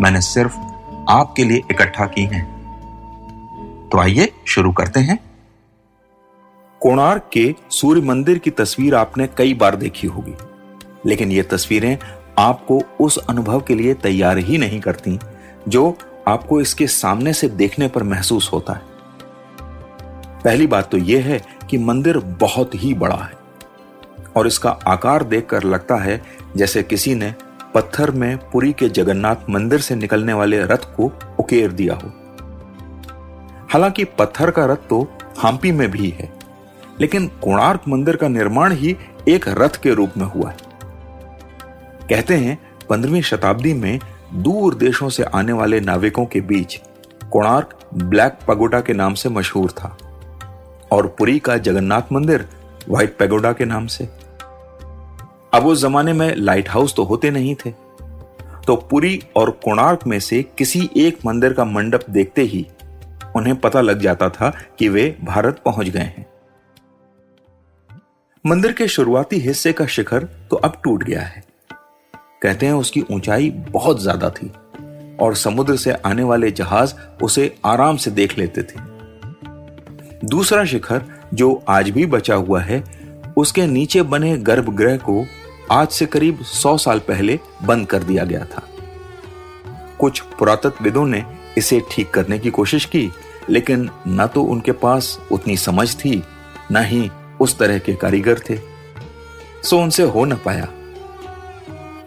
मैंने सिर्फ़ आपके लिए इकट्ठा की हैं। तो आइए शुरू करते हैं। कोणार्क के सूर्य मंदिर की तस्वीर आपने कई बार देखी होगी, लेकिन ये तस्वीरें आपको उस अनुभव के लिए तैयार ही नहीं करती, जो आपको इसके सामने से देखने पर महसूस होता है। पहली बात तो यह है कि मंदिर बहुत ही बड़ा है, और इसका आकार देखकर लगता है जैसे किसी ने पत्थर में पुरी के जगन्नाथ मंदिर से निकलने वाले रथ को उकेर दिया हो। हालाँकि पत्थर का रथ तो हम्पी में भी है, लेकिन कोणार्क मंदिर का निर्माण ही एक रथ के रूप में हुआ है। कहते हैं, पंद्रहवीं शताब्दी में दूर देशों से आने वाले नाविकों के बीच कोणार्क ब्लैक पगोडा के नाम से मशहूर था, और पुरी का जगन्नाथ मंदिर व्हाइट पैगोडा के नाम से। अब उस जमाने में लाइट हाउस तो होते नहीं थे। तो पुरी और कोणार्क में से किसी एक मंदिर का मंडप देखते ही उन्हें पता लग जाता था कि वे भारत पहुँच गए हैं। मंदिर के शुरुआती हिस्से का शिखर तो अब टूट गया है। कहते हैं उसकी ऊंचाई बहुत ज़्यादा थी और समुद्र से आने वाले जहाज़ उसे आराम से देख लेते थे। दूसरा शिखर जो आज भी बचा हुआ है, उसके नीचे बने गर्भगृह को आज से करीब सौ साल पहले बंद कर दिया गया था। कुछ पुरातत्वविदों ने इसे ठीक करने की कोशिश की, लेकिन न तो उनके पास उतनी समझ थी, न ही उस तरह के कारीगर थे। सो उनसे हो न पाया।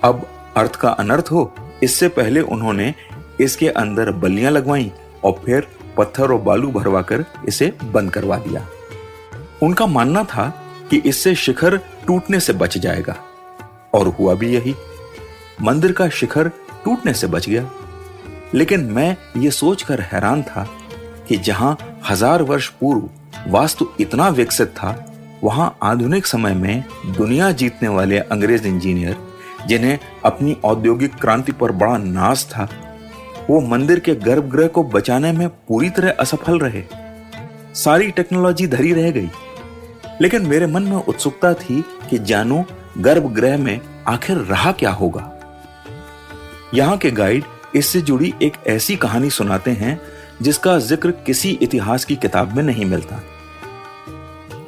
अब अर्थ का अनर्थ हो, इससे पहले उन्होंने इसके अंदर बल्लियाँ लगवाई और फिर पत्थर और बालू भरवाकर इसे बंद करवा दिया। उनका मानना था कि इससे शिखर टूटने से बच जाएगा। और हुआ भी यही। मंदिर का शिखर टूटने से बच गया। लेकिन मैं ये सोचकर हैरान था कि जहाँ हज़ार वर्ष पूर्व वास्तु इतना विकसित था, वहाँ आधुनिक समय में दुनिया जीतने वाले अंग्रेज़ इंजीनियर, जिन्हें अपनी औद्योगिक क्रांति पर बड़ा नाज था, वो मंदिर के गर्भगृह को बचाने में पूरी तरह असफल रहे। सारी टेक्नोलॉजी धरी रह गई। लेकिन मेरे मन में उत्सुकता थी कि जानू, गर्भगृह में आखिर रहा क्या होगा? यहाँ के गाइड इससे जुड़ी एक ऐसी कहानी सुनाते हैं, जिसका ज़िक्र किसी इतिहास की किताब में नहीं मिलता।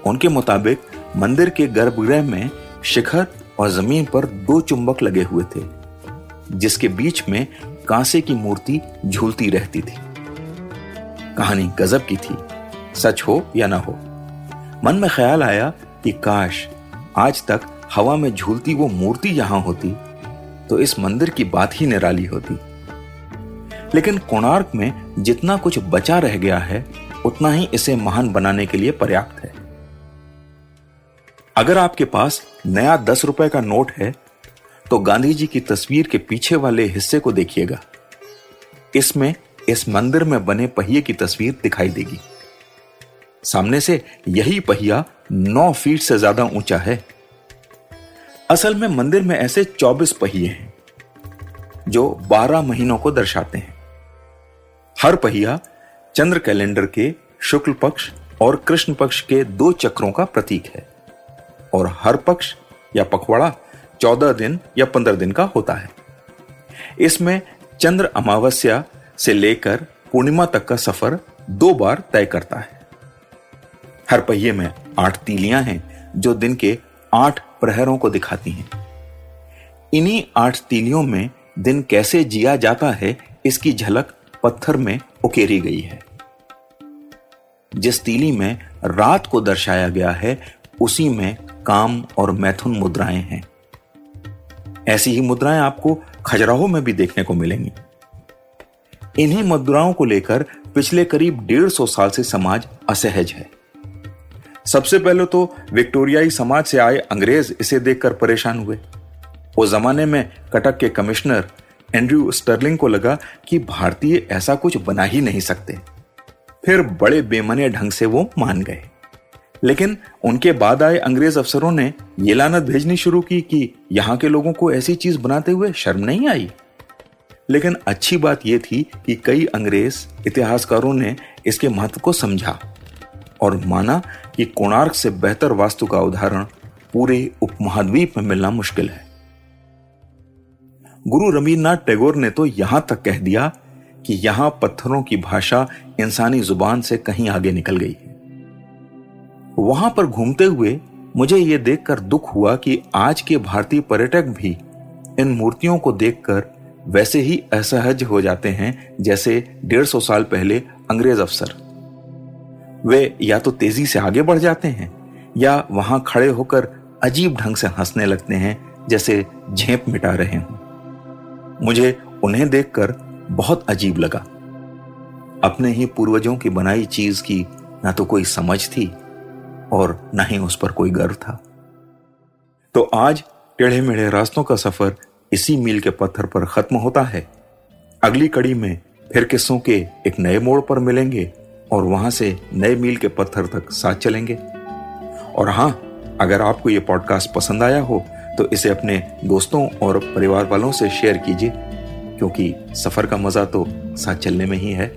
उनके मुताबिक, मंदिर के गर्भगृह में शिखर और ज़मीन पर दो चुंबक लगे हुए थे, जिसके बीच में कांसे की मूर्ति झूलती रहती थी। कहानी गजब की थी, सच हो या ना हो। मन में ख्याल आया कि काश आज तक हवा में झूलती वो मूर्ति यहाँ होती तो इस मंदिर की बात ही निराली होती। लेकिन कोणार्क में जितना कुछ बचा रह गया है, उतना ही इसे महान बनाने के लिए पर्याप्त है। अगर आपके पास नया दस रुपए का नोट है तो गांधी जी की तस्वीर के पीछे वाले हिस्से को देखिएगा। इसमें इस मंदिर में बने पहिए की तस्वीर दिखाई देगी। सामने से यही पहिया नौ फीट से ज़्यादा ऊँचा है। असल में मंदिर में ऐसे 24 पहिए हैं, जो 12 महीनों को दर्शाते हैं। हर पहिया चंद्र कैलेंडर के, शुक्ल पक्ष और कृष्ण पक्ष के दो चक्रों का प्रतीक है, और हर पक्ष या पखवाड़ा चौदह दिन या पंद्रह दिन का होता है। इसमें चंद्र अमावस्या से लेकर पूर्णिमा तक का सफ़र दो बार तय करता है। हर पहिए में आठ तीलियाँ हैं, जो दिन के आठ प्रहरों को दिखाती हैं। इन्हीं आठ तीलियों में दिन कैसे जिया जाता है, इसकी झलक पत्थर में उकेरी गई है। जिस तीली में रात को दर्शाया गया है, उसी में काम और मैथुन मुद्राएँ हैं। ऐसी ही मुद्राएँ आपको खजुराहो में भी देखने को मिलेंगी। इन्हीं मुद्राओं को लेकर पिछले करीब डेढ़ सौ साल से समाज असहज है। सबसे पहले तो विक्टोरियाई समाज से आए अंग्रेज़ इसे देखकर परेशान हुए। उस जमाने में कटक के कमिश्नर एंड्रयू स्टर्लिंग को लगा कि भारतीय ऐसा कुछ बना ही नहीं सकते। फिर बड़े बेमने ढंग से वो मान गए। लेकिन उनके बाद आए अंग्रेज़ अफसरों ने ये लानत भेजनी शुरू की कि यहाँ के लोगों को ऐसी चीज़ बनाते हुए शर्म नहीं आई। लेकिन अच्छी बात यह थी कि कई अंग्रेज़ इतिहासकारों ने इसके महत्व को समझा। और माना कि कोणार्क से बेहतर वास्तु का उदाहरण पूरे उपमहाद्वीप में मिलना मुश्किल है। गुरु रवीन्द्रनाथ टैगोर ने तो यहाँ तक कह दिया कि यहाँ पत्थरों की भाषा इंसानी ज़ुबान से कहीं आगे निकल गई है। वहाँ पर घूमते हुए मुझे यह देखकर दुख हुआ कि आज के भारतीय पर्यटक भी इन मूर्तियों को देखकर वैसे ही असहज हो जाते हैं जैसे डेढ़ सौ साल पहले अंग्रेज़ अफसर। वे या तो तेज़ी से आगे बढ़ जाते हैं, या वहाँ खड़े होकर अजीब ढंग से हंसने लगते हैं, जैसे झेप मिटा रहे हों। मुझे उन्हें देखकर बहुत अजीब लगा। अपने ही पूर्वजों की बनाई चीज़ की ना तो कोई समझ थी, और ना ही उस पर कोई गर्व था। तो आज टेढ़े मेढ़े रास्तों का सफ़र इसी मील के पत्थर पर खत्म होता है। अगली कड़ी में फिर किस्सों के एक नए मोड़ पर मिलेंगे और वहाँ से नए मील के पत्थर तक साथ चलेंगे। और हाँ अगर आपको ये पॉडकास्ट पसंद आया हो तो इसे अपने दोस्तों और परिवार वालों से शेयर कीजिए, क्योंकि सफ़र का मज़ा तो साथ चलने में ही है।